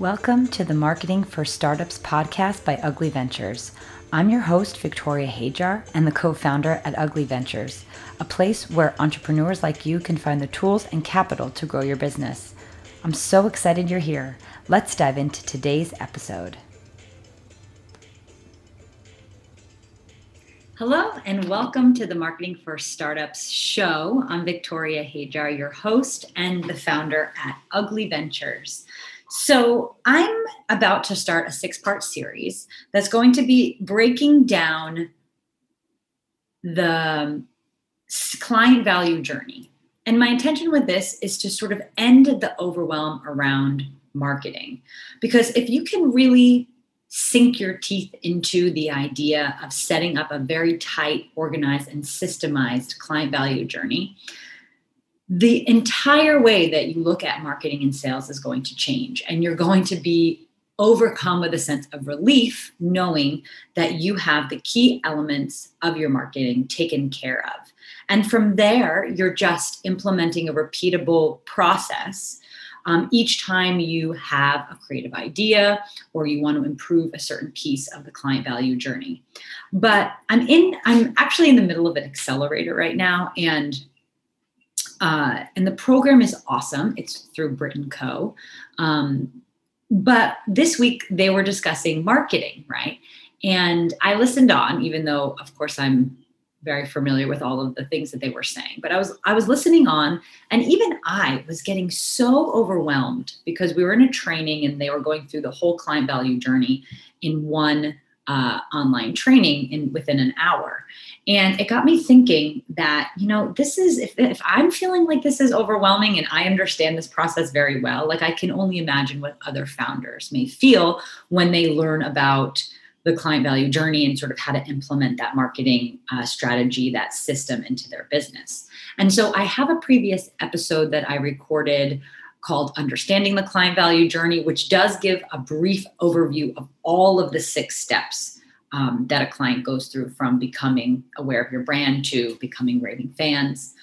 Welcome to the Marketing for Startups podcast by Ugly Ventures. I'm your host, Victoria Hajar, and the co founder at Ugly Ventures, a place where entrepreneurs like you can find the tools and capital to grow your business. I'm so excited you're here. Let's dive into today's episode. Hello, and welcome to the Marketing for Startups show. I'm Victoria Hajar, your host and the founder at Ugly Ventures. So, I'm about to start a six part series that's going to be breaking down the um, client value journey. And my intention with this is to sort of end the overwhelm around marketing. Because if you can really sink your teeth into the idea of setting up a very tight, organized, and systemized client value journey, the entire way that you look at marketing and sales is going to change and you're going to be overcome with a sense of relief knowing that you have the key elements of your marketing taken care of. And from there you're just implementing a repeatable process um, each time you have a creative idea or you want to improve a certain piece of the client value journey. But i'm in i'm actually in the middle of an accelerator right now and uh, and the program is awesome. It's through Brit and Co. Um, but this week they were discussing marketing, right? And I listened on, even though, of course, I'm very familiar with all of the things that they were saying. But I was I was listening on, and even I was getting so overwhelmed because we were in a training and they were going through the whole client value journey in one uh, online training in within an hour. And it got me thinking that you know this is if, if i'm feeling like this is overwhelming and i understand this process very well like i can only imagine what other founders may feel when they learn about the client value journey and sort of how to implement that marketing uh, strategy that system into their business. And so i have a previous episode that i recorded called Understanding the Client Value Journey, which does give a brief overview of all of the six steps um, that a client goes through from becoming aware of your brand to becoming raving fans.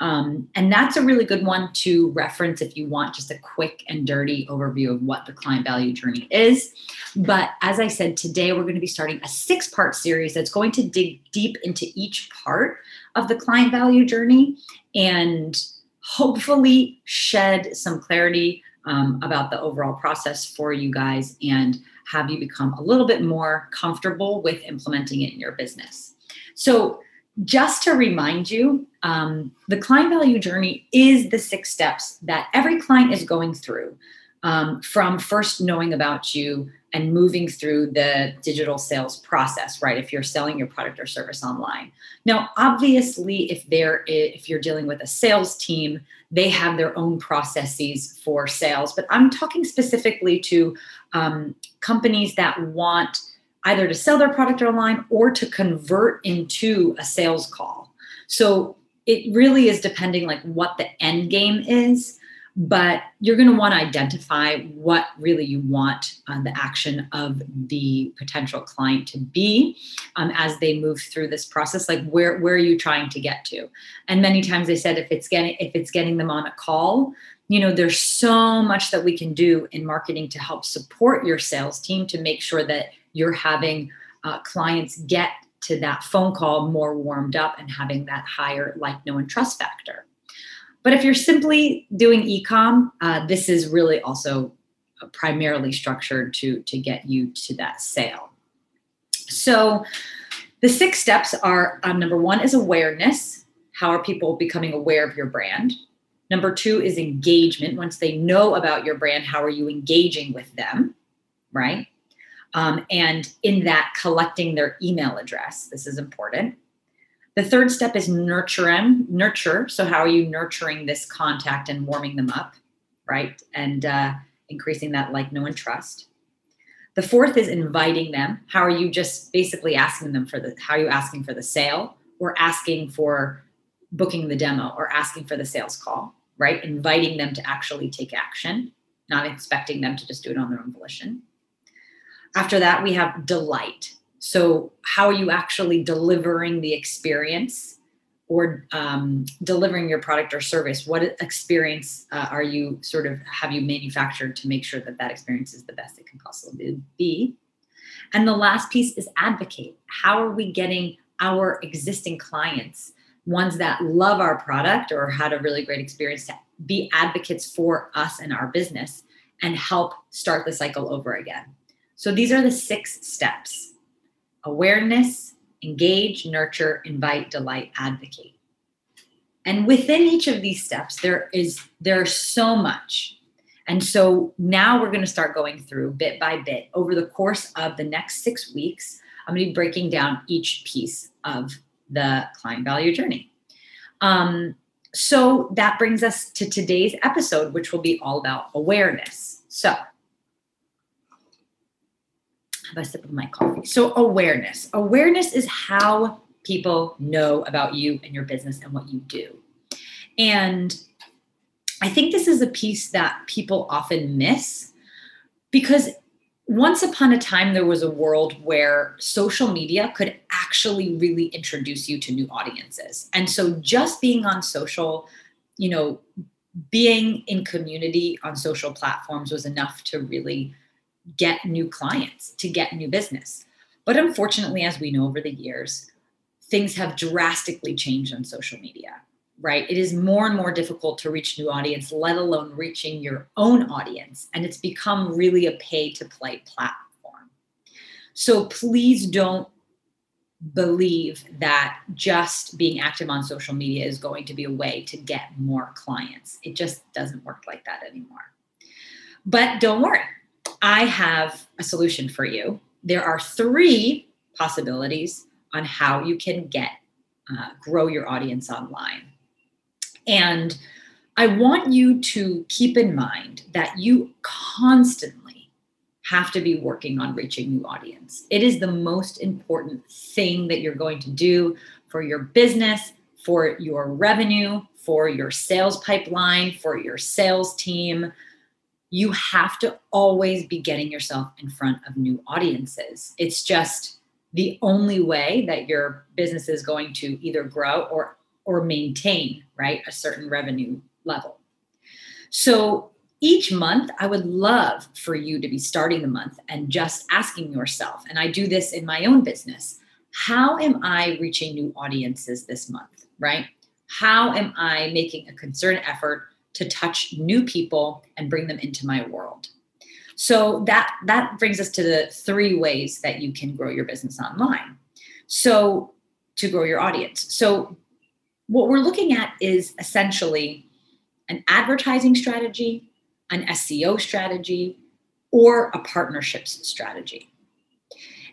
Um, and that's a really good one to reference if you want just a quick and dirty overview of what the client value journey is. But as I said, today we're going to be starting a six part series that's going to dig deep into each part of the client value journey and hopefully shed some clarity um, about the overall process for you guys and have you become a little bit more comfortable with implementing it in your business. So, just to remind you, um, the client value journey is the six steps that every client is going through um, from first knowing about you and moving through the digital sales process right? If you're selling your product or service online. Now obviously if they're if you're dealing with a sales team they have their own processes for sales. But i'm talking specifically to um, companies that want either to sell their product online or to convert into a sales call. So it really is depending like what the end game is but you're going to want to identify what really you want uh, the action of the potential client to be um, as they move through this process like where where are you trying to get to? And many times they said if it's getting if it's getting them on a call you know there's so much that we can do in marketing to help support your sales team to make sure that you're having uh, clients get to that phone call more warmed up and having that higher like know and trust factor but if you're simply doing ecom, uh, this is really also primarily structured to, to get you to that sale. So the six steps are um, number one is awareness. How are people becoming aware of your brand? Number two is engagement. Once they know about your brand, how are you engaging with them? Right? Um, and in that, collecting their email address. This is important. The third step is nurturing, nurture. So how are you nurturing this contact and warming them up, right? And uh, increasing that like, know, and trust. The fourth is inviting them. How are you just basically asking them for the, how are you asking for the sale or asking for booking the demo or asking for the sales call, right? Inviting them to actually take action, not expecting them to just do it on their own volition. After that, we have delight. So, how are you actually delivering the experience or um, delivering your product or service? What experience uh, are you sort of have you manufactured to make sure that that experience is the best it can possibly be? And the last piece is advocate. How are we getting our existing clients ones that love our product or had a really great experience to be advocates for us and our business and help start the cycle over again? So these are the six steps awareness engage, nurture, invite, delight, advocate. And within each of these steps, there is there's so much. And so now we're going to start going through bit by bit over the course of the next six weeks. I'm going to be breaking down each piece of the client value journey. Um, so that brings us to today's episode, which will be all about awareness. So have a sip of my coffee. So, awareness. Awareness is how people know about you and your business and what you do. And I think this is a piece that people often miss because once upon a time there was a world where social media could actually really introduce you to new audiences. And so just being on social, you know, being in community on social platforms was enough to really get new clients, to get new business. But unfortunately, as we know over the years, things have drastically changed on social media, right? It is more and more difficult to reach new audience, let alone reaching your own audience. And it's become really a pay to play platform. So please don't believe that just being active on social media is going to be a way to get more clients. It just doesn't work like that anymore. But don't worry, I have a solution for you. There are three possibilities on how you can get uh, grow your audience online. And I want you to keep in mind that you constantly have to be working on reaching new audience. It is the most important thing that you're going to do for your business, for your revenue, for your sales pipeline, for your sales team, you have to always be getting yourself in front of new audiences. It's just the only way that your business is going to either grow or or maintain, right, a certain revenue level. So each month, I would love for you to be starting the month and just asking yourself, and I do this in my own business, how am I reaching new audiences this month, right? How am I making a concerted effort to touch new people and bring them into my world. So that that brings us to the three ways that you can grow your business online. So to grow your audience. So what we're looking at is essentially an advertising strategy, an SEO strategy, or a partnerships strategy.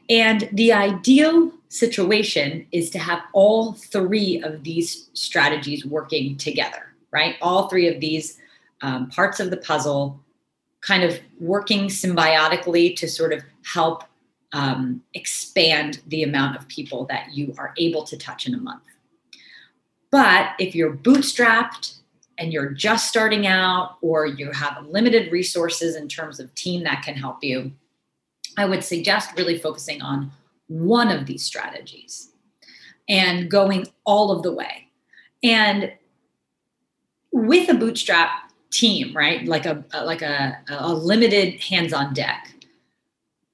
And the ideal situation is to have all three of these strategies working together right? All three of these um, parts of the puzzle kind of working symbiotically to sort of help um, expand the amount of people that you are able to touch in a month. But if you're bootstrapped and you're just starting out or you have limited resources in terms of team that can help you, I would suggest really focusing on one of these strategies and going all of the way. And with a bootstrap team, right? Like a, like a, a limited hands-on deck,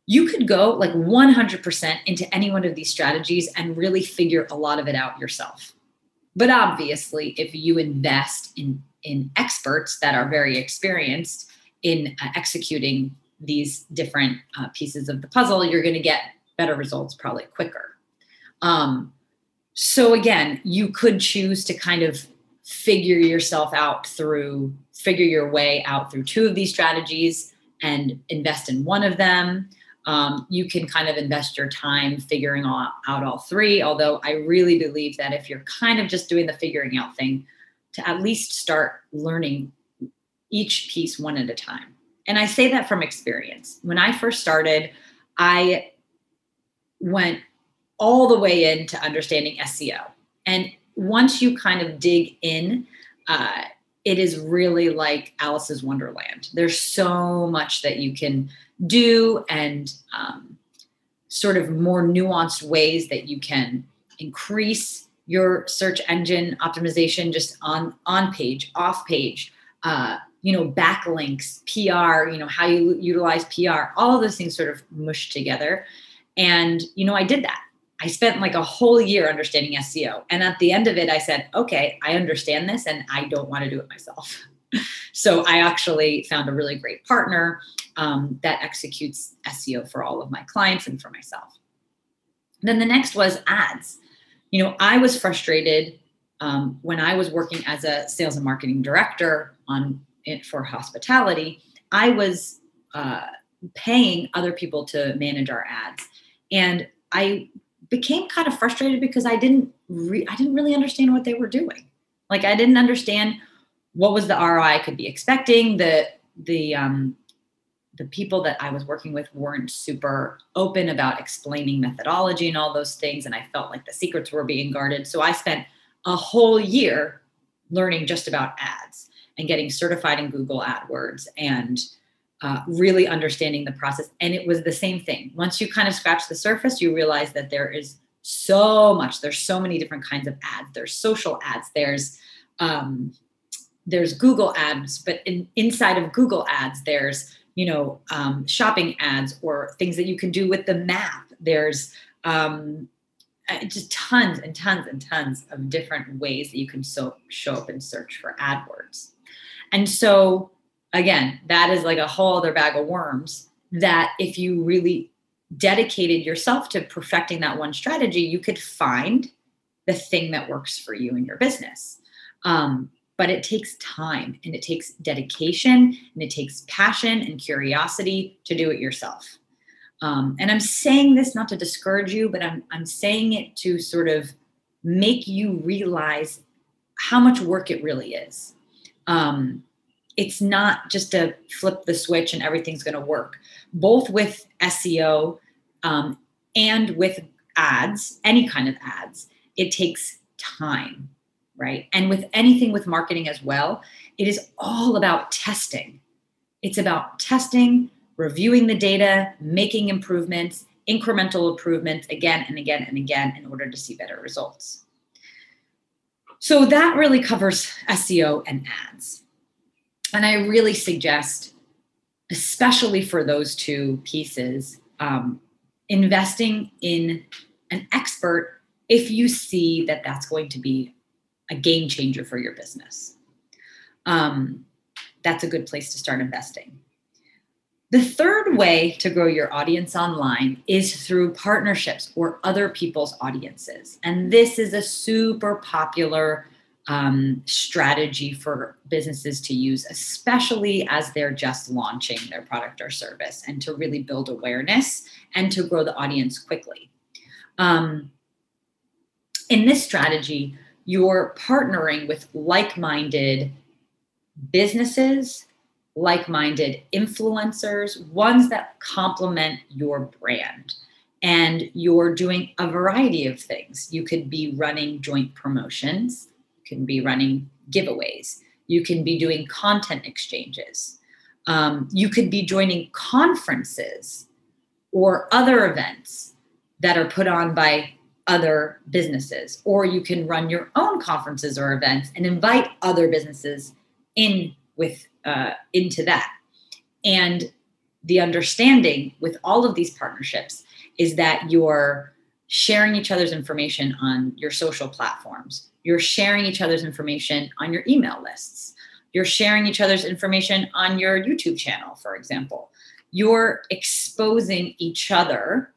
you could go like 100% into any one of these strategies and really figure a lot of it out yourself. But obviously, if you invest in in experts that are very experienced in uh, executing these different uh, pieces of the puzzle, you're going to get better results probably quicker. Um, so again, you could choose to kind of figure yourself out through figure your way out through two of these strategies and invest in one of them. Um, you can kind of invest your time figuring all, out all three although i really believe that if you're kind of just doing the figuring out thing to at least start learning each piece one at a time. And i say that from experience. When i first started i went all the way into understanding seo and once you kind of dig in, uh, it is really like Alice's Wonderland. There's so much that you can do and um, sort of more nuanced ways that you can increase your search engine optimization just on on page, off page, uh, you know, backlinks, PR, you know, how you utilize PR, all of those things sort of mushed together. And, you know, I did that. I spent like a whole year understanding SEO. And at the end of it, I said, okay, I understand this and I don't want to do it myself. so I actually found a really great partner um, that executes SEO for all of my clients and for myself. Then the next was ads. You know, I was frustrated um, when I was working as a sales and marketing director on it for hospitality. I was uh, paying other people to manage our ads, and I became kind of frustrated because I didn't re- I didn't really understand what they were doing. Like I didn't understand what was the ROI I could be expecting. The the um, the people that I was working with weren't super open about explaining methodology and all those things, and I felt like the secrets were being guarded. So I spent a whole year learning just about ads and getting certified in Google AdWords and uh, really understanding the process. And it was the same thing. Once you kind of scratch the surface, you realize that there is so much. There's so many different kinds of ads. There's social ads. There's um, there's Google ads, but in, inside of Google ads, there's you know um, shopping ads or things that you can do with the map. There's um, uh, just tons and tons and tons of different ways that you can so, show up and search for AdWords. And so again, that is like a whole other bag of worms that if you really dedicated yourself to perfecting that one strategy, you could find the thing that works for you in your business. Um, but it takes time and it takes dedication and it takes passion and curiosity to do it yourself. Um, and I'm saying this not to discourage you, but I'm, I'm saying it to sort of make you realize how much work it really is. Um, it's not just a flip the switch and everything's going to work. Both with SEO um, and with ads, any kind of ads, it takes time, right? And with anything with marketing as well, it is all about testing. It's about testing, reviewing the data, making improvements, incremental improvements again and again and again in order to see better results. So that really covers SEO and ads. And I really suggest, especially for those two pieces, um, investing in an expert if you see that that's going to be a game changer for your business. Um, that's a good place to start investing. The third way to grow your audience online is through partnerships or other people's audiences. And this is a super popular um, strategy for businesses to use, especially as they're just launching their product or service, and to really build awareness and to grow the audience quickly. Um, in this strategy, you're partnering with like minded businesses, like minded influencers, ones that complement your brand. And you're doing a variety of things. You could be running joint promotions can be running giveaways. You can be doing content exchanges. Um, you could be joining conferences or other events that are put on by other businesses, or you can run your own conferences or events and invite other businesses in with uh, into that. And the understanding with all of these partnerships is that you're sharing each other's information on your social platforms. You're sharing each other's information on your email lists. You're sharing each other's information on your YouTube channel, for example. You're exposing each other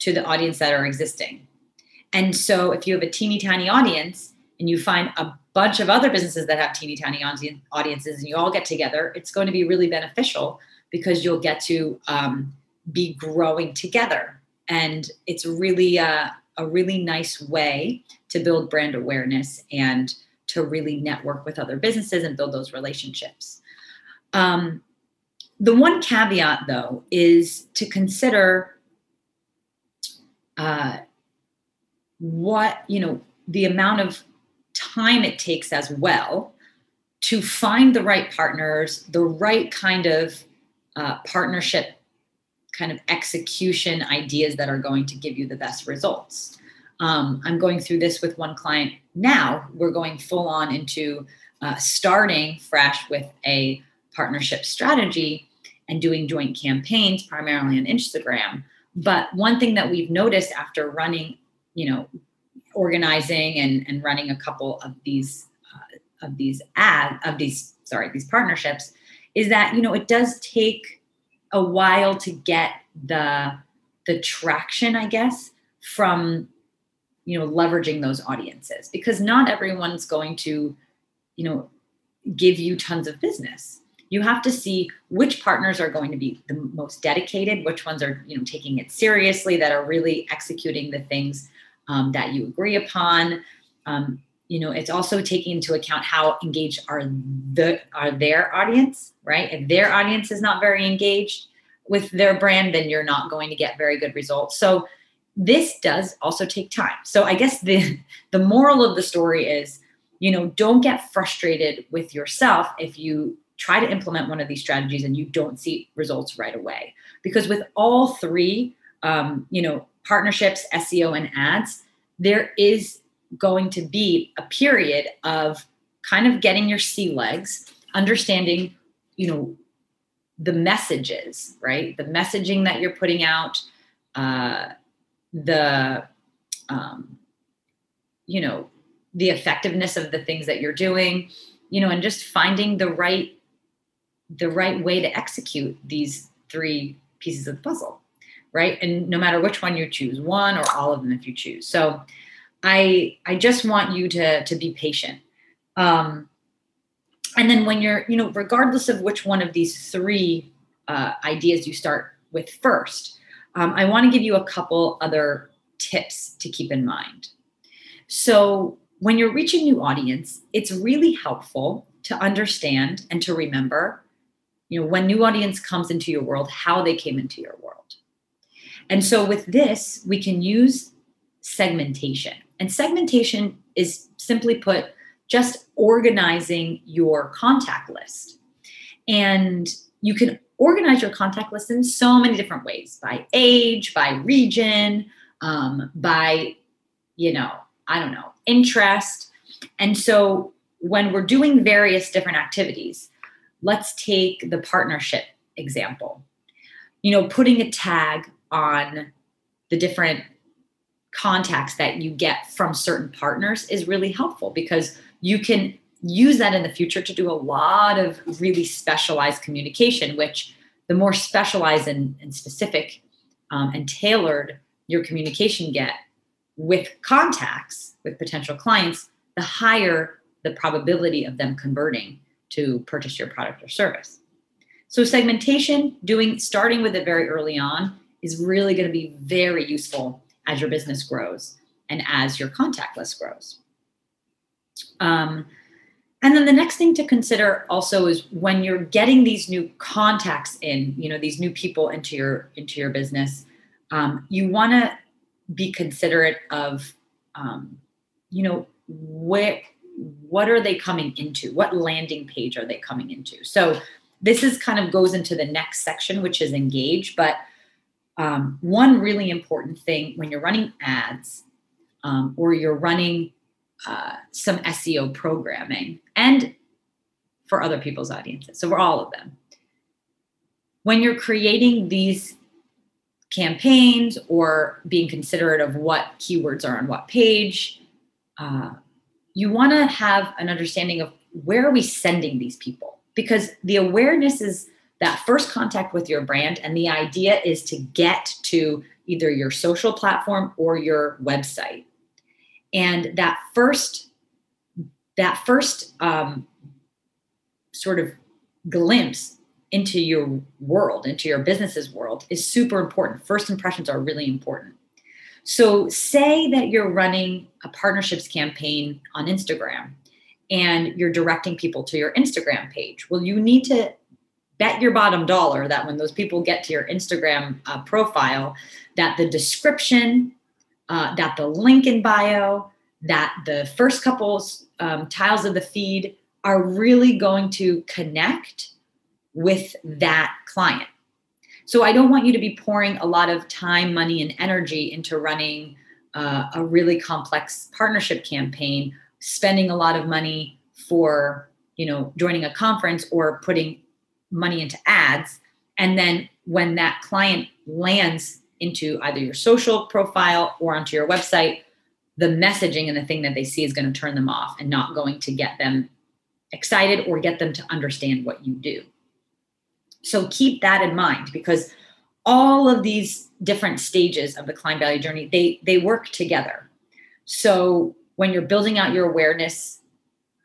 to the audience that are existing. And so if you have a teeny tiny audience and you find a bunch of other businesses that have teeny tiny audiences and you all get together, it's going to be really beneficial because you'll get to um, be growing together and it's really a, a really nice way to build brand awareness and to really network with other businesses and build those relationships. Um, the one caveat, though, is to consider uh, what, you know, the amount of time it takes as well to find the right partners, the right kind of uh, partnership kind of execution ideas that are going to give you the best results. Um, I'm going through this with one client now. We're going full on into uh, starting fresh with a partnership strategy and doing joint campaigns primarily on Instagram. But one thing that we've noticed after running, you know, organizing and, and running a couple of these uh, of these ad of these sorry these partnerships is that you know it does take a while to get the the traction i guess from you know leveraging those audiences because not everyone's going to you know give you tons of business. You have to see which partners are going to be the most dedicated which ones are you know taking it seriously that are really executing the things um, that you agree upon. Um, you know it's also taking into account how engaged are the are their audience right? If their audience is not very engaged with their brand then you're not going to get very good results. So this does also take time. So i guess the the moral of the story is you know don't get frustrated with yourself if you try to implement one of these strategies and you don't see results right away. Because with all three um, you know partnerships seo and ads there is going to be a period of kind of getting your sea legs understanding you know the messages right? The messaging that you're putting out uh, the um, you know the effectiveness of the things that you're doing you know and just finding the right the right way to execute these three pieces of the puzzle right? And no matter which one you choose one or all of them if you choose. So i i just want you to to be patient. Um and then when you're you know regardless of which one of these three uh, ideas you start with first um, i want to give you a couple other tips to keep in mind. So when you're reaching new audience it's really helpful to understand and to remember you know when new audience comes into your world how they came into your world. And so with this we can use segmentation and segmentation is simply put just organizing your contact list and you can organize your contact list in so many different ways by age by region um, by you know i don't know interest and so when we're doing various different activities let's take the partnership example. You know, putting a tag on the different contacts that you get from certain partners is really helpful because you can use that in the future to do a lot of really specialized communication, which the more specialized and, and specific um, and tailored your communication get with contacts, with potential clients, the higher the probability of them converting to purchase your product or service. So segmentation, doing starting with it very early on is really going to be very useful as your business grows and as your contact list grows. Um, and then the next thing to consider also is when you're getting these new contacts in, you know, these new people into your into your business, um, you want to be considerate of, um, you know, where what are they coming into? What landing page are they coming into? So this is kind of goes into the next section, which is engage. But um, one really important thing when you're running ads um, or you're running uh, some SEO programming and for other people's audiences, so for all of them, when you're creating these campaigns or being considerate of what keywords are on what page, uh, you want to have an understanding of where are we sending these people? Because the awareness is that first contact with your brand. And the idea is to get to either your social platform or your website. And that first that first um, sort of glimpse into your world into your business's world is super important. First impressions are really important. So, say that you're running a partnerships campaign on Instagram and you're directing people to your Instagram page. Well, you need to bet your bottom dollar that when those people get to your Instagram uh, profile, that the description, uh, that the link in bio, that the first couple um, tiles of the feed are really going to connect with that client. So I don't want you to be pouring a lot of time, money, and energy into running uh, a really complex partnership campaign, spending a lot of money for you know joining a conference or putting money into ads, and then when that client lands into either your social profile or onto your website, the messaging and the thing that they see is going to turn them off and not going to get them excited or get them to understand what you do. So keep that in mind because all of these different stages of the client value journey, they they work together. So when you're building out your awareness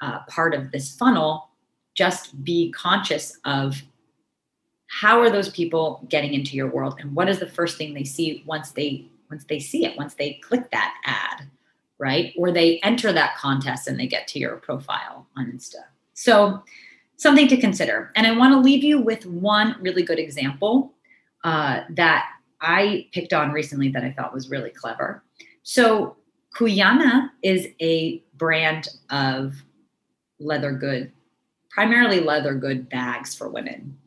uh, part of this funnel, just be conscious of how are those people getting into your world and what is the first thing they see once they once they see it once they click that ad right? Or they enter that contest and they get to your profile on insta. So something to consider. And i want to leave you with one really good example uh, that i picked on recently that i thought was really clever. So Cuyana is a brand of leather good primarily leather good bags for women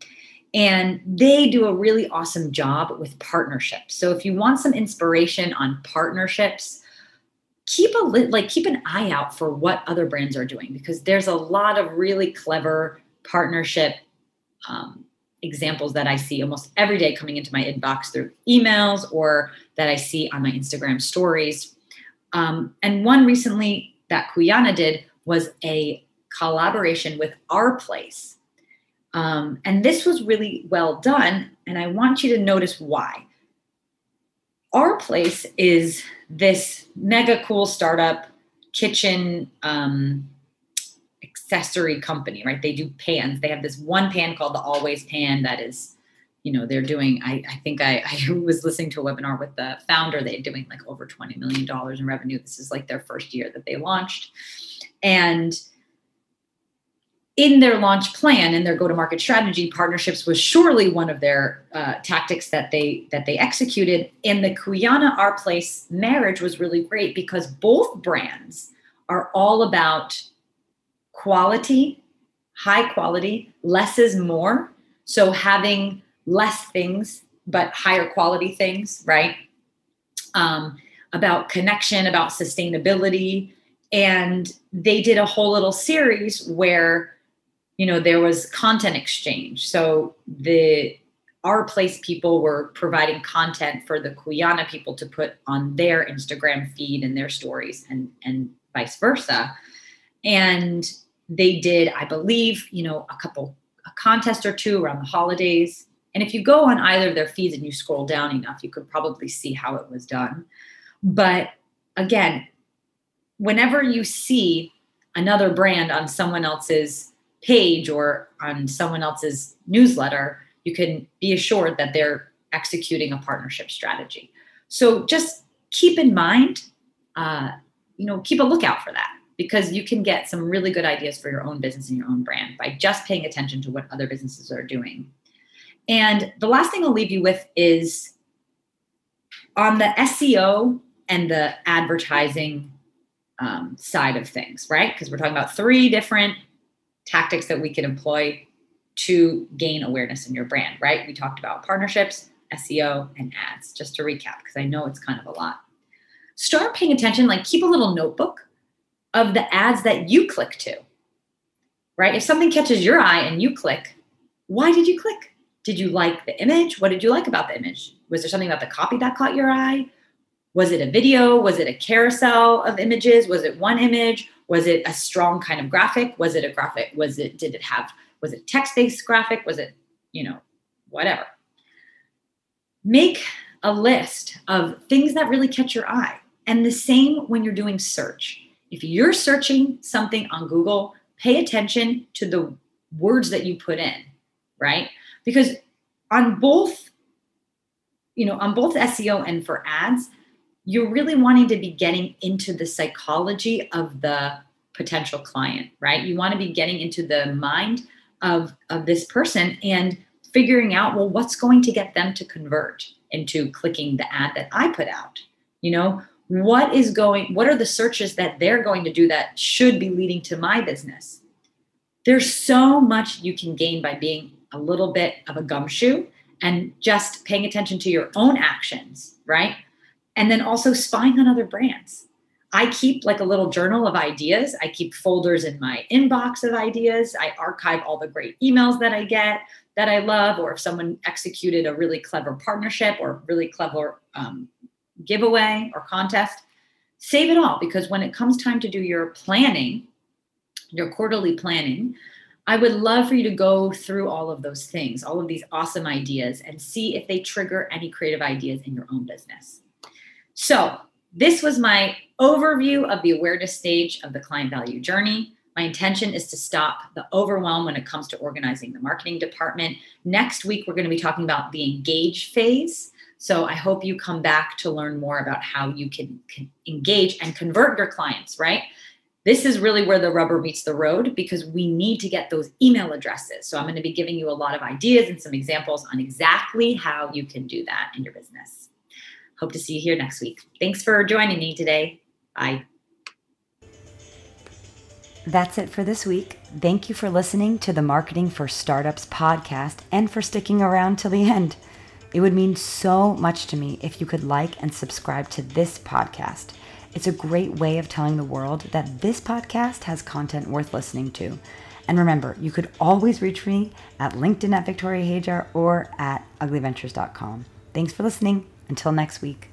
and they do a really awesome job with partnerships. So if you want some inspiration on partnerships, keep a like keep an eye out for what other brands are doing because there's a lot of really clever partnership um, examples that I see almost every day coming into my inbox through emails or that I see on my Instagram stories. Um, and one recently that Cuyana did was a collaboration with Our Place. Um, and this was really well done. And I want you to notice why. Our Place is this mega cool startup kitchen um, accessory company, right? They do pans. They have this one pan called the Always Pan that is, you know, they're doing. I, I think I, I was listening to a webinar with the founder. They're doing like over $20 million in revenue. This is like their first year that they launched. And in their launch plan and their go-to-market strategy, partnerships was surely one of their uh, tactics that they that they executed. And the Cuyana Our Place marriage was really great because both brands are all about quality, high quality. Less is more. So having less things but higher quality things, right? Um, about connection, about sustainability, and they did a whole little series where you know there was content exchange so the our place people were providing content for the Cuyana people to put on their Instagram feed and their stories and and vice versa. And they did, I believe, you know, a couple a contest or two around the holidays. And if you go on either of their feeds and you scroll down enough, you could probably see how it was done. But again, whenever you see another brand on someone else's page or on someone else's newsletter, you can be assured that they're executing a partnership strategy. So just keep in mind, uh, you know, keep a lookout for that because you can get some really good ideas for your own business and your own brand by just paying attention to what other businesses are doing. And the last thing I'll leave you with is on the SEO and the advertising um, side of things, right? Because we're talking about three different tactics that we can employ to gain awareness in your brand, right? We talked about partnerships, SEO, and ads, just to recap, because I know it's kind of a lot. Start paying attention, like keep a little notebook of the ads that you click to, right? If something catches your eye and you click, why did you click? Did you like the image? What did you like about the image? Was there something about the copy that caught your eye? Was it a video? Was it a carousel of images? Was it one image? Was it a strong kind of graphic? Was it a graphic? Was it, did it have, was it text based graphic? Was it, you know, whatever? Make a list of things that really catch your eye. And the same when you're doing search. If you're searching something on Google, pay attention to the words that you put in, right? Because on both, you know, on both SEO and for ads, you're really wanting to be getting into the psychology of the potential client, right? You want to be getting into the mind of, of this person and figuring out, well, what's going to get them to convert into clicking the ad that I put out? You know, what is going, what are the searches that they're going to do that should be leading to my business? There's so much you can gain by being a little bit of a gumshoe and just paying attention to your own actions, right? And then also spying on other brands. I keep like a little journal of ideas. I keep folders in my inbox of ideas. I archive all the great emails that I get that I love, or if someone executed a really clever partnership or really clever um, giveaway or contest, save it all because when it comes time to do your planning, your quarterly planning, I would love for you to go through all of those things, all of these awesome ideas, and see if they trigger any creative ideas in your own business. So, this was my overview of the awareness stage of the client value journey. My intention is to stop the overwhelm when it comes to organizing the marketing department. Next week, we're going to be talking about the engage phase. So I hope you come back to learn more about how you can, can engage and convert your clients, right? This is really where the rubber meets the road because we need to get those email addresses. So I'm going to be giving you a lot of ideas and some examples on exactly how you can do that in your business. Hope to see you here next week. Thanks for joining me today. Bye. That's it for this week. Thank you for listening to the Marketing for Startups podcast and for sticking around till the end. It would mean so much to me if you could like and subscribe to this podcast. It's a great way of telling the world that this podcast has content worth listening to. And remember, you could always reach me at LinkedIn at Victoria Hajar or at uglyventures.com. Thanks for listening. Until next week.